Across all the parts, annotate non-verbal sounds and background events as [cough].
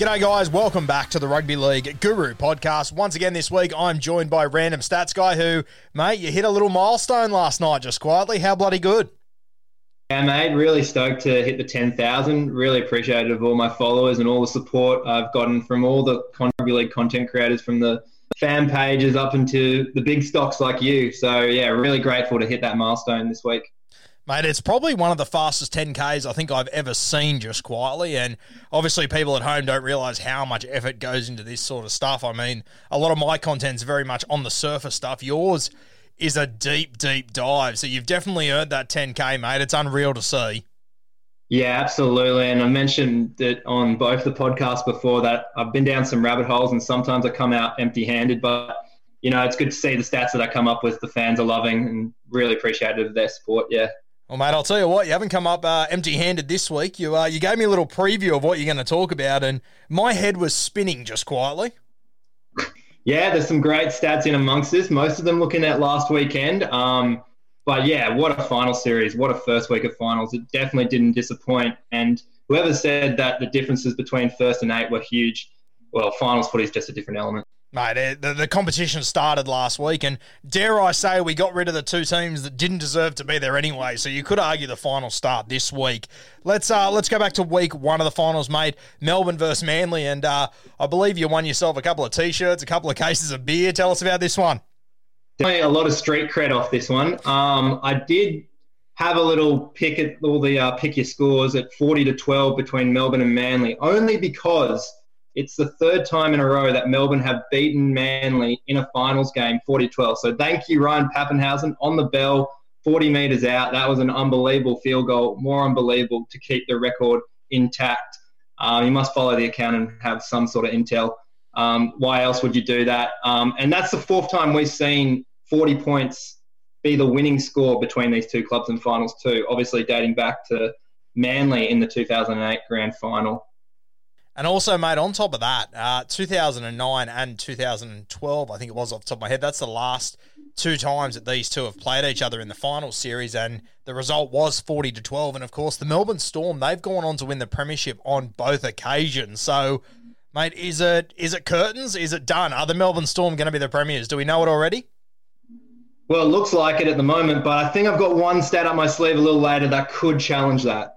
G'day, guys. Welcome back to the Rugby League Guru podcast. Once again this week, I'm joined by Random Stats Guy, who, mate, you hit a little milestone last night just quietly. How bloody good? Yeah, mate, really stoked to hit the 10,000. Really appreciative of all my followers and all the support I've gotten from all the Rugby League content creators from the fan pages up into the big stocks like you. So, yeah, really grateful to hit that milestone this week. Mate, it's probably one of the fastest 10Ks I think I've ever seen just quietly. And obviously, people at home don't realize how much effort goes into this sort of stuff. I mean, a lot of my content's very much on the surface stuff. Yours is a deep, deep dive. So you've definitely earned that 10K, mate. It's unreal to see. Yeah, absolutely. And I mentioned it on both the podcasts before that I've been down some rabbit holes and sometimes I come out empty handed. But, you know, it's good to see the stats that I come up with, the fans are loving and really appreciative of their support. Yeah. Well, mate, I'll tell you what, you haven't come up uh, empty-handed this week. You uh, you gave me a little preview of what you're going to talk about, and my head was spinning just quietly. Yeah, there's some great stats in amongst this. Most of them looking at last weekend. Um, but yeah, what a final series! What a first week of finals! It definitely didn't disappoint. And whoever said that the differences between first and eight were huge, well, finals footy is just a different element. Mate, the, the competition started last week, and dare I say, we got rid of the two teams that didn't deserve to be there anyway. So you could argue the final start this week. Let's uh, let's go back to week one of the finals, mate. Melbourne versus Manly, and uh, I believe you won yourself a couple of t-shirts, a couple of cases of beer. Tell us about this one. Definitely a lot of street cred off this one. Um, I did have a little pick at all the uh, pick your scores at 40 to 12 between Melbourne and Manly, only because it's the third time in a row that Melbourne have beaten Manly in a finals game 40 12. So thank you, Ryan Papenhuyzen, on the bell, 40 metres out. That was an unbelievable field goal, more unbelievable to keep the record intact. Um, you must follow the account and have some sort of intel. Um, why else would you do that? Um, and that's the fourth time we've seen 40 points be the winning score between these two clubs in finals, too. Obviously, dating back to Manly in the 2008 grand final. And also, mate, on top of that, uh, 2009 and 2012, I think it was off the top of my head, that's the last two times that these two have played each other in the final series, and the result was 40 to 12. And of course, the Melbourne Storm, they've gone on to win the premiership on both occasions. So, mate, is it is it curtains? Is it done? Are the Melbourne Storm going to be the premiers? Do we know it already? Well, it looks like it at the moment, but I think I've got one stat up my sleeve a little later that could challenge that.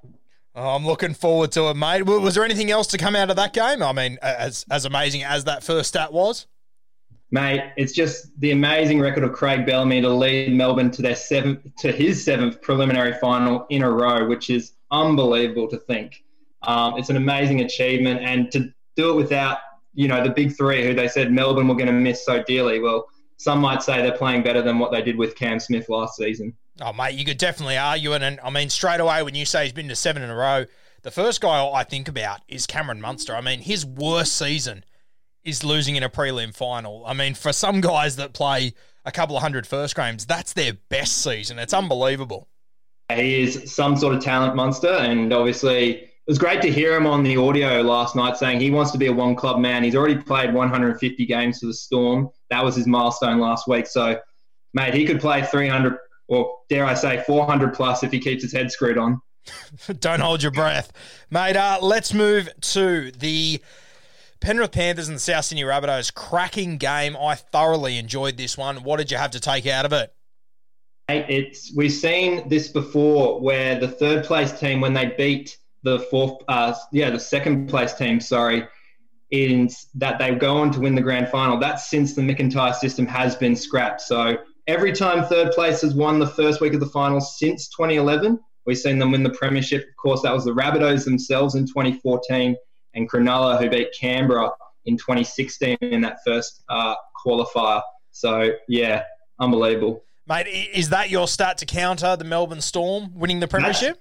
Oh, I'm looking forward to it, mate. Was there anything else to come out of that game? I mean, as as amazing as that first stat was, mate. It's just the amazing record of Craig Bellamy to lead Melbourne to their seventh to his seventh preliminary final in a row, which is unbelievable to think. Um, it's an amazing achievement, and to do it without you know the big three, who they said Melbourne were going to miss so dearly. Well, some might say they're playing better than what they did with Cam Smith last season. Oh, mate, you could definitely argue it. And I mean, straight away, when you say he's been to seven in a row, the first guy I think about is Cameron Munster. I mean, his worst season is losing in a prelim final. I mean, for some guys that play a couple of hundred first games, that's their best season. It's unbelievable. He is some sort of talent monster, and obviously it was great to hear him on the audio last night saying he wants to be a one club man. He's already played 150 games for the Storm. That was his milestone last week. So, mate, he could play 300 or dare I say, 400 plus if he keeps his head screwed on. [laughs] Don't hold your breath, mate. Uh, let's move to the Penrith Panthers and the South Sydney Rabbitohs. Cracking game. I thoroughly enjoyed this one. What did you have to take out of it? It's we've seen this before, where the third place team, when they beat the fourth, uh, yeah, the second place team, sorry, in that they go on to win the grand final. That's since the McIntyre system has been scrapped. So every time third place has won the first week of the finals since 2011, we've seen them win the premiership. Of course, that was the Rabbitohs themselves in 2014 and Cronulla who beat Canberra in 2016 in that first uh, qualifier. So yeah, unbelievable. Mate, is that your start to counter the Melbourne Storm winning the premiership?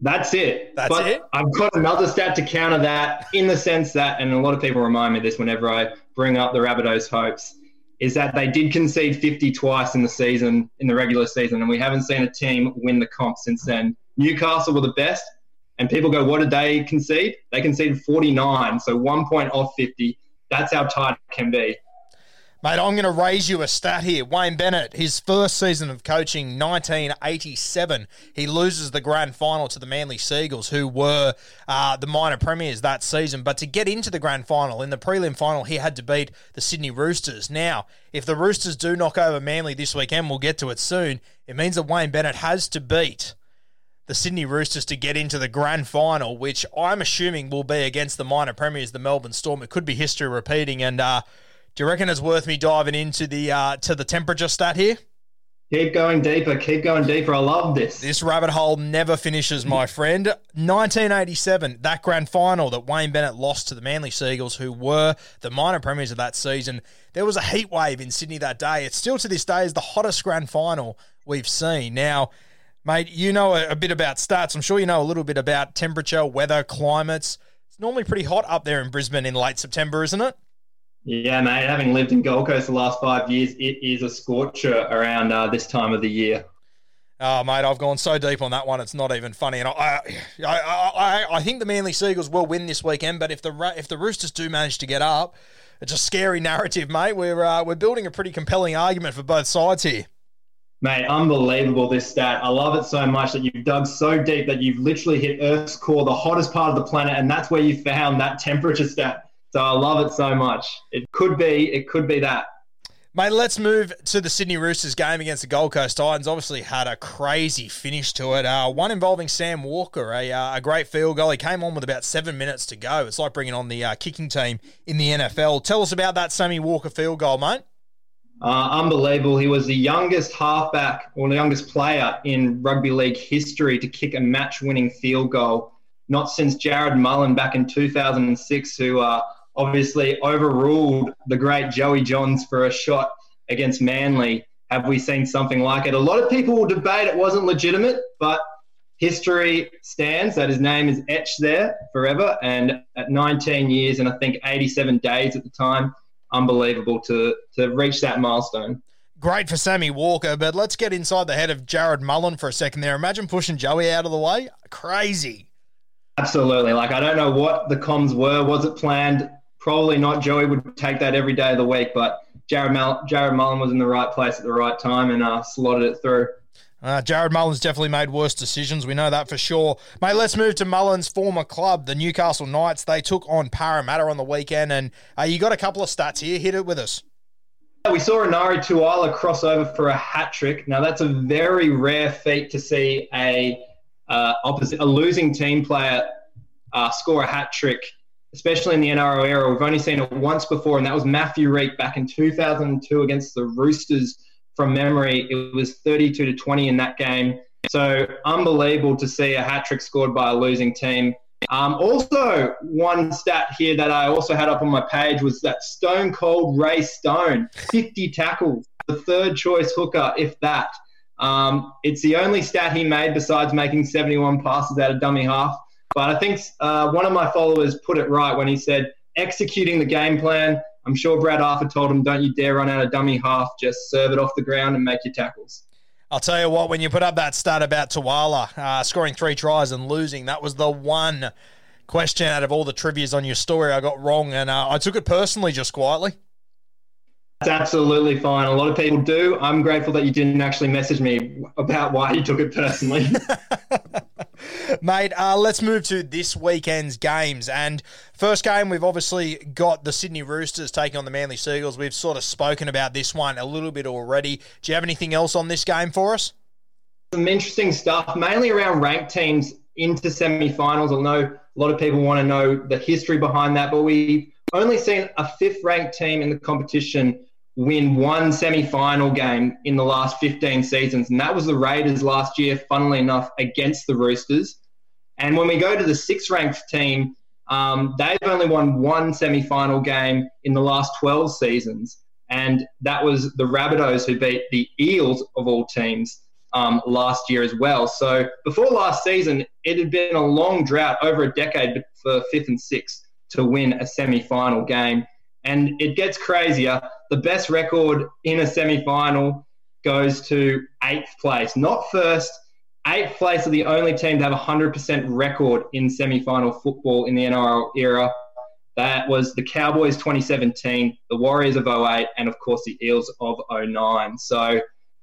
That's, that's it. That's but it. I've got another stat to counter that in the sense that, and a lot of people remind me this whenever I bring up the Rabbitohs' hopes, is that they did concede 50 twice in the season, in the regular season, and we haven't seen a team win the comp since then. Newcastle were the best, and people go, what did they concede? They conceded 49, so one point off 50. That's how tight it can be. Mate, I'm going to raise you a stat here. Wayne Bennett, his first season of coaching, 1987, he loses the grand final to the Manly Seagulls, who were uh, the minor premiers that season. But to get into the grand final, in the prelim final, he had to beat the Sydney Roosters. Now, if the Roosters do knock over Manly this weekend, we'll get to it soon, it means that Wayne Bennett has to beat the Sydney Roosters to get into the grand final, which I'm assuming will be against the minor premiers, the Melbourne Storm. It could be history repeating. And uh, do you reckon it's worth me diving into the uh, to the temperature stat here? Keep going deeper. Keep going deeper. I love this. This rabbit hole never finishes, my friend. 1987, that grand final that Wayne Bennett lost to the Manly Seagulls, who were the minor premiers of that season. There was a heat wave in Sydney that day. It still to this day is the hottest grand final we've seen. Now, Mate, you know a, a, bit about stats. I'm sure you know a little bit about temperature, weather, climates. It's normally pretty hot up there in Brisbane in late September, isn't it? Yeah, mate. Having lived in Gold Coast the last five years, it is a scorcher around uh, this time of the year. Oh, mate, I've gone so deep on that one; it's not even funny. And I, I, I, I think the Manly Seagulls will win this weekend. But if the if the Roosters do manage to get up, it's a scary narrative, mate. We're uh, we're building a pretty compelling argument for both sides here. Mate, unbelievable this stat. I love it so much that you've dug so deep that you've literally hit Earth's core, the hottest part of the planet, and that's where you found that temperature stat. So I love it so much. It could be, it could be that. Mate, let's move to the Sydney Roosters game against the Gold Coast Titans. Obviously, had a crazy finish to it. Uh, one involving Sam Walker, a, uh, a great field goal. He came on with about seven minutes to go. It's like bringing on the uh, kicking team in the NFL. Tell us about that Sammy Walker field goal, mate. Uh, unbelievable. He was the youngest halfback or the youngest player in rugby league history to kick a match winning field goal, not since Jarrod Mullen back in 2006, who uh, obviously overruled the great Joey Johns for a shot against Manly. Have we seen something like it? A lot of people will debate it wasn't legitimate, but history stands that his name is etched there forever. And at 19 years and I think 87 days at the time, unbelievable to to reach that milestone. Great for Sammy Walker, but let's get inside the head of Jarrod Mullen for a second there. Imagine pushing Joey out of the way. Crazy. Absolutely. Like I don't know what the comms were. Was it planned? Probably not. Joey would take that every day of the week, but Jarrod, Mal- Jarrod Mullen was in the right place at the right time and uh, slotted it through. Uh, Jarrod Mullen's definitely made worse decisions. We know that for sure. Mate, let's move to Mullen's former club, the Newcastle Knights. They took on Parramatta on the weekend, and uh, you got a couple of stats here. Hit it with us. We saw Enari Tuala cross over for a hat trick. Now, that's a very rare feat to see a uh, opposite a losing team player uh, score a hat trick, especially in the NRL era. We've only seen it once before, and that was Matthew Reek back in 2002 against the Roosters from memory, it was 32 to 20 in that game. So unbelievable to see a hat trick scored by a losing team. Um, also, one stat here that I also had up on my page was that Stone Cold Ray Stone, 50 tackles, the third choice hooker, if that. Um, it's the only stat he made besides making 71 passes out of dummy half. But I think uh, one of my followers put it right when he said executing the game plan, I'm sure Brad Arthur told him, don't you dare run out of dummy half, just serve it off the ground and make your tackles. I'll tell you what, when you put up that stat about Tuala uh, scoring three tries and losing, that was the one question out of all the trivias on your story I got wrong, and uh, I took it personally just quietly. That's absolutely fine. A lot of people do. I'm grateful that you didn't actually message me about why you took it personally. [laughs] Mate, uh, let's move to this weekend's games. And first game, we've obviously got the Sydney Roosters taking on the Manly Seagulls. We've sort of spoken about this one a little bit already. Do you have anything else on this game for us? Some interesting stuff, mainly around ranked teams into semi-finals. I know a lot of people want to know the history behind that, but we've only seen a fifth-ranked team in the competition win one semi-final game in the last 15 seasons, and that was the Raiders last year, funnily enough, against the Roosters. And when we go to the sixth-ranked team, um, they've only won one semi-final game in the last 12 seasons, and that was the Rabbitohs who beat the Eels of all teams um, last year as well. So before last season, it had been a long drought, over a decade for fifth and sixth to win a semi-final game. And it gets crazier. The best record in a semi final goes to eighth place, not first. Eighth place are the only team to have a 100% record in semi final football in the NRL era. That was the Cowboys 2017, the Warriors of 08, and of course the Eels of 09. So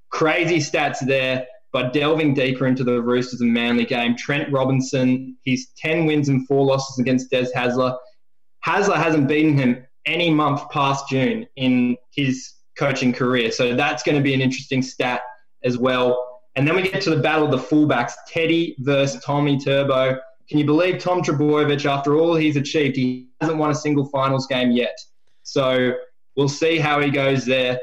crazy stats there. But delving deeper into the Roosters and Manly game, Trent Robinson, he's 10 wins and four losses against Des Hasler. Hasler hasn't beaten him any month past June in his coaching career. So that's going to be an interesting stat as well. And then we get to the battle of the fullbacks, Teddy versus Tommy Turbo. Can you believe Tom Trbojevic, after all he's achieved, he hasn't won a single finals game yet. So we'll see how he goes there.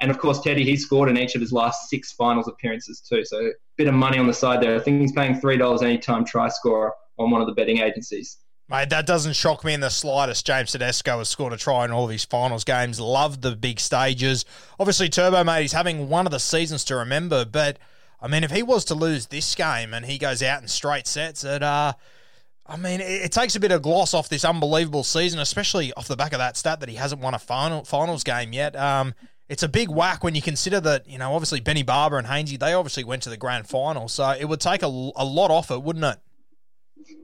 And of course, Teddy, he scored in each of his last six finals appearances too. So a bit of money on the side there. I think he's paying $3 anytime try scorer on one of the betting agencies. Mate, that doesn't shock me in the slightest. James Tedesco has scored a try in all of his finals games. Loved the big stages. Obviously, Turbo, mate, he's having one of the seasons to remember. But, I mean, if he was to lose this game and he goes out in straight sets, it, uh, I mean, it, it, takes a bit of gloss off this unbelievable season, especially off the back of that stat that he hasn't won a final finals game yet. Um, it's a big whack when you consider that, you know, obviously Benny Barba and Hainsey, they obviously went to the grand final. So it would take a, a lot off it, wouldn't it?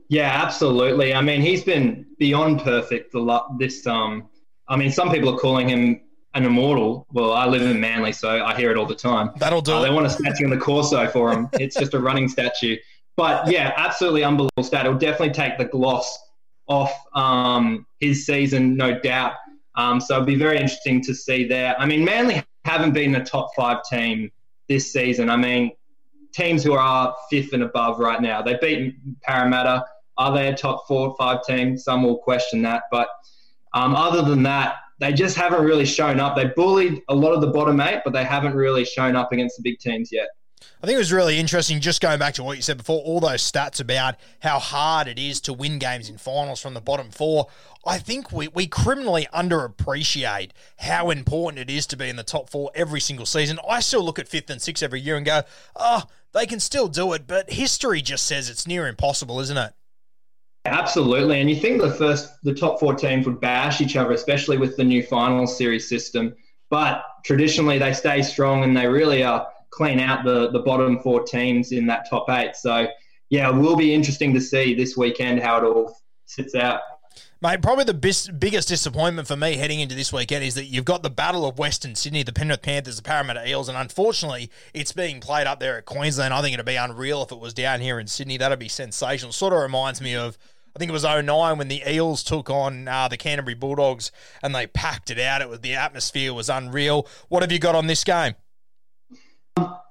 Yeah, absolutely. I mean, he's been beyond perfect. The this um, I mean, some people are calling him an immortal. Well, I live in Manly, so I hear it all the time. That'll do. Uh, they want a statue in the Corso for him. It's just a running statue. But yeah, absolutely unbelievable stat. It'll definitely take the gloss off um, his season, no doubt. Um, so it'll be very interesting to see there. I mean, Manly haven't been the top five team this season. I mean, teams who are fifth and above right now. They beat Parramatta. Are they a top four or five team? Some will question that. But um, other than that, they just haven't really shown up. They bullied a lot of the bottom eight, but they haven't really shown up against the big teams yet. I think it was really interesting just going back to what you said before, all those stats about how hard it is to win games in finals from the bottom four. I think we, we criminally underappreciate how important it is to be in the top four every single season. I still look at fifth and sixth every year and go, oh, they can still do it, but history just says it's near impossible, isn't it? Absolutely, and you think the first, the top four teams would bash each other, especially with the new final series system. But traditionally, they stay strong and they really are clean out the the bottom four teams in that top eight. So, yeah, it will be interesting to see this weekend how it all sits out. Mate, probably the biggest disappointment for me heading into this weekend is that you've got the Battle of Western Sydney, the Penrith Panthers, the Parramatta Eels, and unfortunately, it's being played up there at Queensland. I think it'd be unreal if it was down here in Sydney. That'd be sensational. Sort of reminds me of, I think it was 09 when the Eels took on uh, the Canterbury Bulldogs and they packed it out. It was the atmosphere was unreal. What have you got on this game?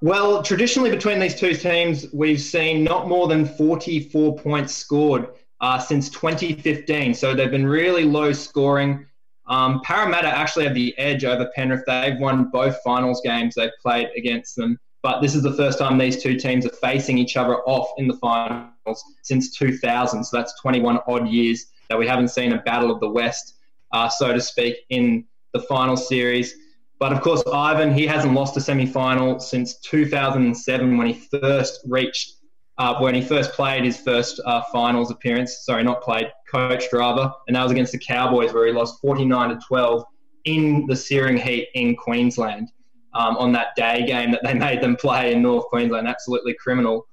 Well, traditionally between these two teams, we've seen not more than 44 points scored uh, since 2015. So they've been really low scoring. Um, Parramatta actually have the edge over Penrith. They've won both finals games they've played against them. But this is the first time these two teams are facing each other off in the finals since 2000. So that's 21 odd years that we haven't seen a battle of the West, uh, so to speak, in the final series. But of course, Ivan, he hasn't lost a semi final since 2007 when he first reached uh, when he first played his first uh, finals appearance. Sorry, not played, coached rather, and that was against the Cowboys where he lost 49 to 12 in the searing heat in Queensland um, on that day game that they [laughs] made them play in North Queensland. Absolutely criminal.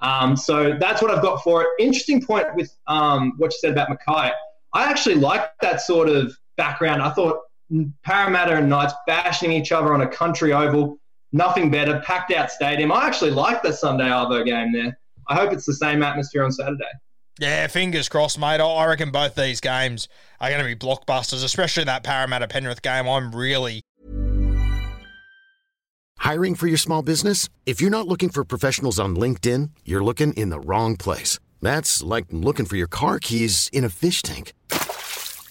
Um, so that's what I've got for it. Interesting point with um, what you said about Mackay. I actually like that sort of background. I thought Parramatta and Knights bashing each other on a country oval. Nothing better. Packed out stadium. I actually like the Sunday Arvo game there. I hope it's the same atmosphere on Saturday. Yeah, fingers crossed, mate. I reckon both these games are going to be blockbusters, especially that Parramatta Penrith game. I'm really. Hiring for your small business? If you're not looking for professionals on LinkedIn, you're looking in the wrong place. That's like looking for your car keys in a fish tank.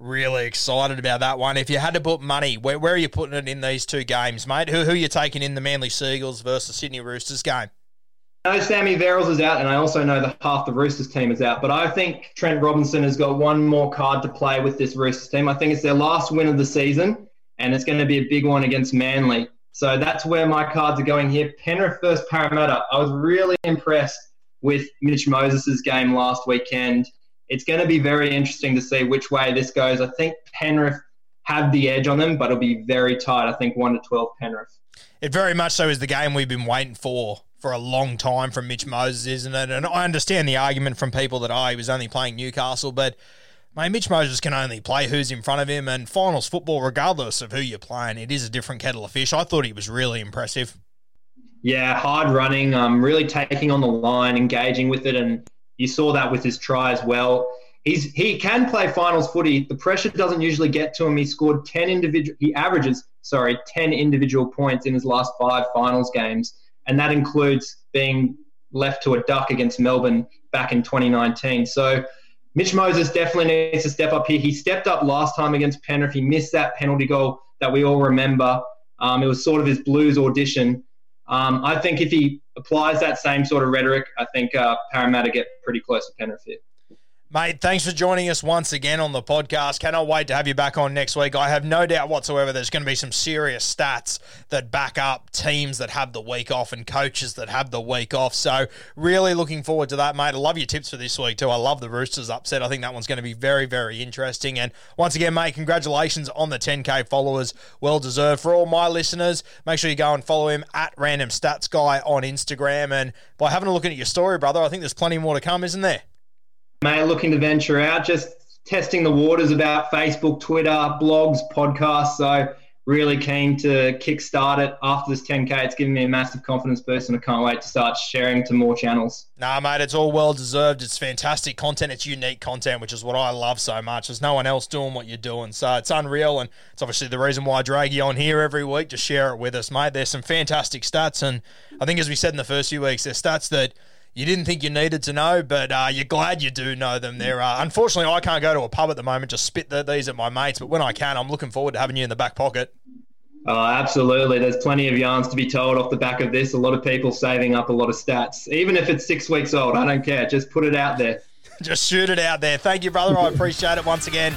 Really excited about that one. If you had to put money, where, where are you putting it in these two games, mate? Who, who are you taking in the Manly Seagulls versus Sydney Roosters game? I know Sammy Verrills is out, and I also know that half the Roosters team is out. But I think Trent Robinson has got one more card to play with this Roosters team. I think it's their last win of the season, and it's going to be a big one against Manly. So that's where my cards are going here. Penrith versus Parramatta. I was really impressed with Mitch Moses' game last weekend. It's going to be very interesting to see which way this goes. I think Penrith have the edge on them, but it'll be very tight. I think 1 to 12 Penrith. It very much so is the game we've been waiting for for a long time from Mitch Moses, isn't it? And I understand the argument from people that oh, he was only playing Newcastle, but mate, Mitch Moses can only play who's in front of him, and finals football, regardless of who you're playing, it is a different kettle of fish. I thought he was really impressive. Yeah, hard running, um, really taking on the line, engaging with it, and you saw that with his try as well. He's he can play finals footy. The pressure doesn't usually get to him. He scored ten individual. He averages sorry ten individual points in his last five finals games and that includes being left to a duck against Melbourne back in 2019. So Mitch Moses definitely needs to step up here. He stepped up last time against Penrith. He missed that penalty goal that we all remember. Um, it was sort of his Blues audition. Um, I think if he applies that same sort of rhetoric, I think uh, Parramatta get pretty close to Penrith. Mate, thanks for joining us once again on the podcast. Cannot wait to have you back on next week. I have no doubt whatsoever there's going to be some serious stats that back up teams that have the week off and coaches that have the week off. So, really looking forward to that, mate. I love your tips for this week, too. I love the Roosters upset. I think that one's going to be very, very interesting. And once again, mate, congratulations on the 10K followers. Well deserved. For all my listeners, make sure you go and follow him at Random Stats Guy on Instagram. And by having a look at your story, brother, I think there's plenty more to come, isn't there? Mate, looking to venture out, just testing the waters about Facebook, Twitter, blogs, podcasts. So really keen to kickstart it after this 10K. It's given me a massive confidence boost and I can't wait to start sharing to more channels. Nah, mate, it's all well deserved. It's fantastic content. It's unique content, which is what I love so much. There's no one else doing what you're doing. So it's unreal. And it's obviously the reason why I drag you on here every week to share it with us, mate. There's some fantastic stats. And I think, as we said in the first few weeks, there's stats that – you didn't think you needed to know, but uh, you're glad you do know them. There, uh, unfortunately, I can't go to a pub at the moment, just spit the, these at my mates. But when I can, I'm looking forward to having you in the back pocket. Oh, absolutely. There's plenty of yarns to be told off the back of this. A lot of people saving up a lot of stats, even if it's six weeks old. I don't care. Just put it out there. [laughs] just shoot it out there. Thank you, brother. I appreciate it once again.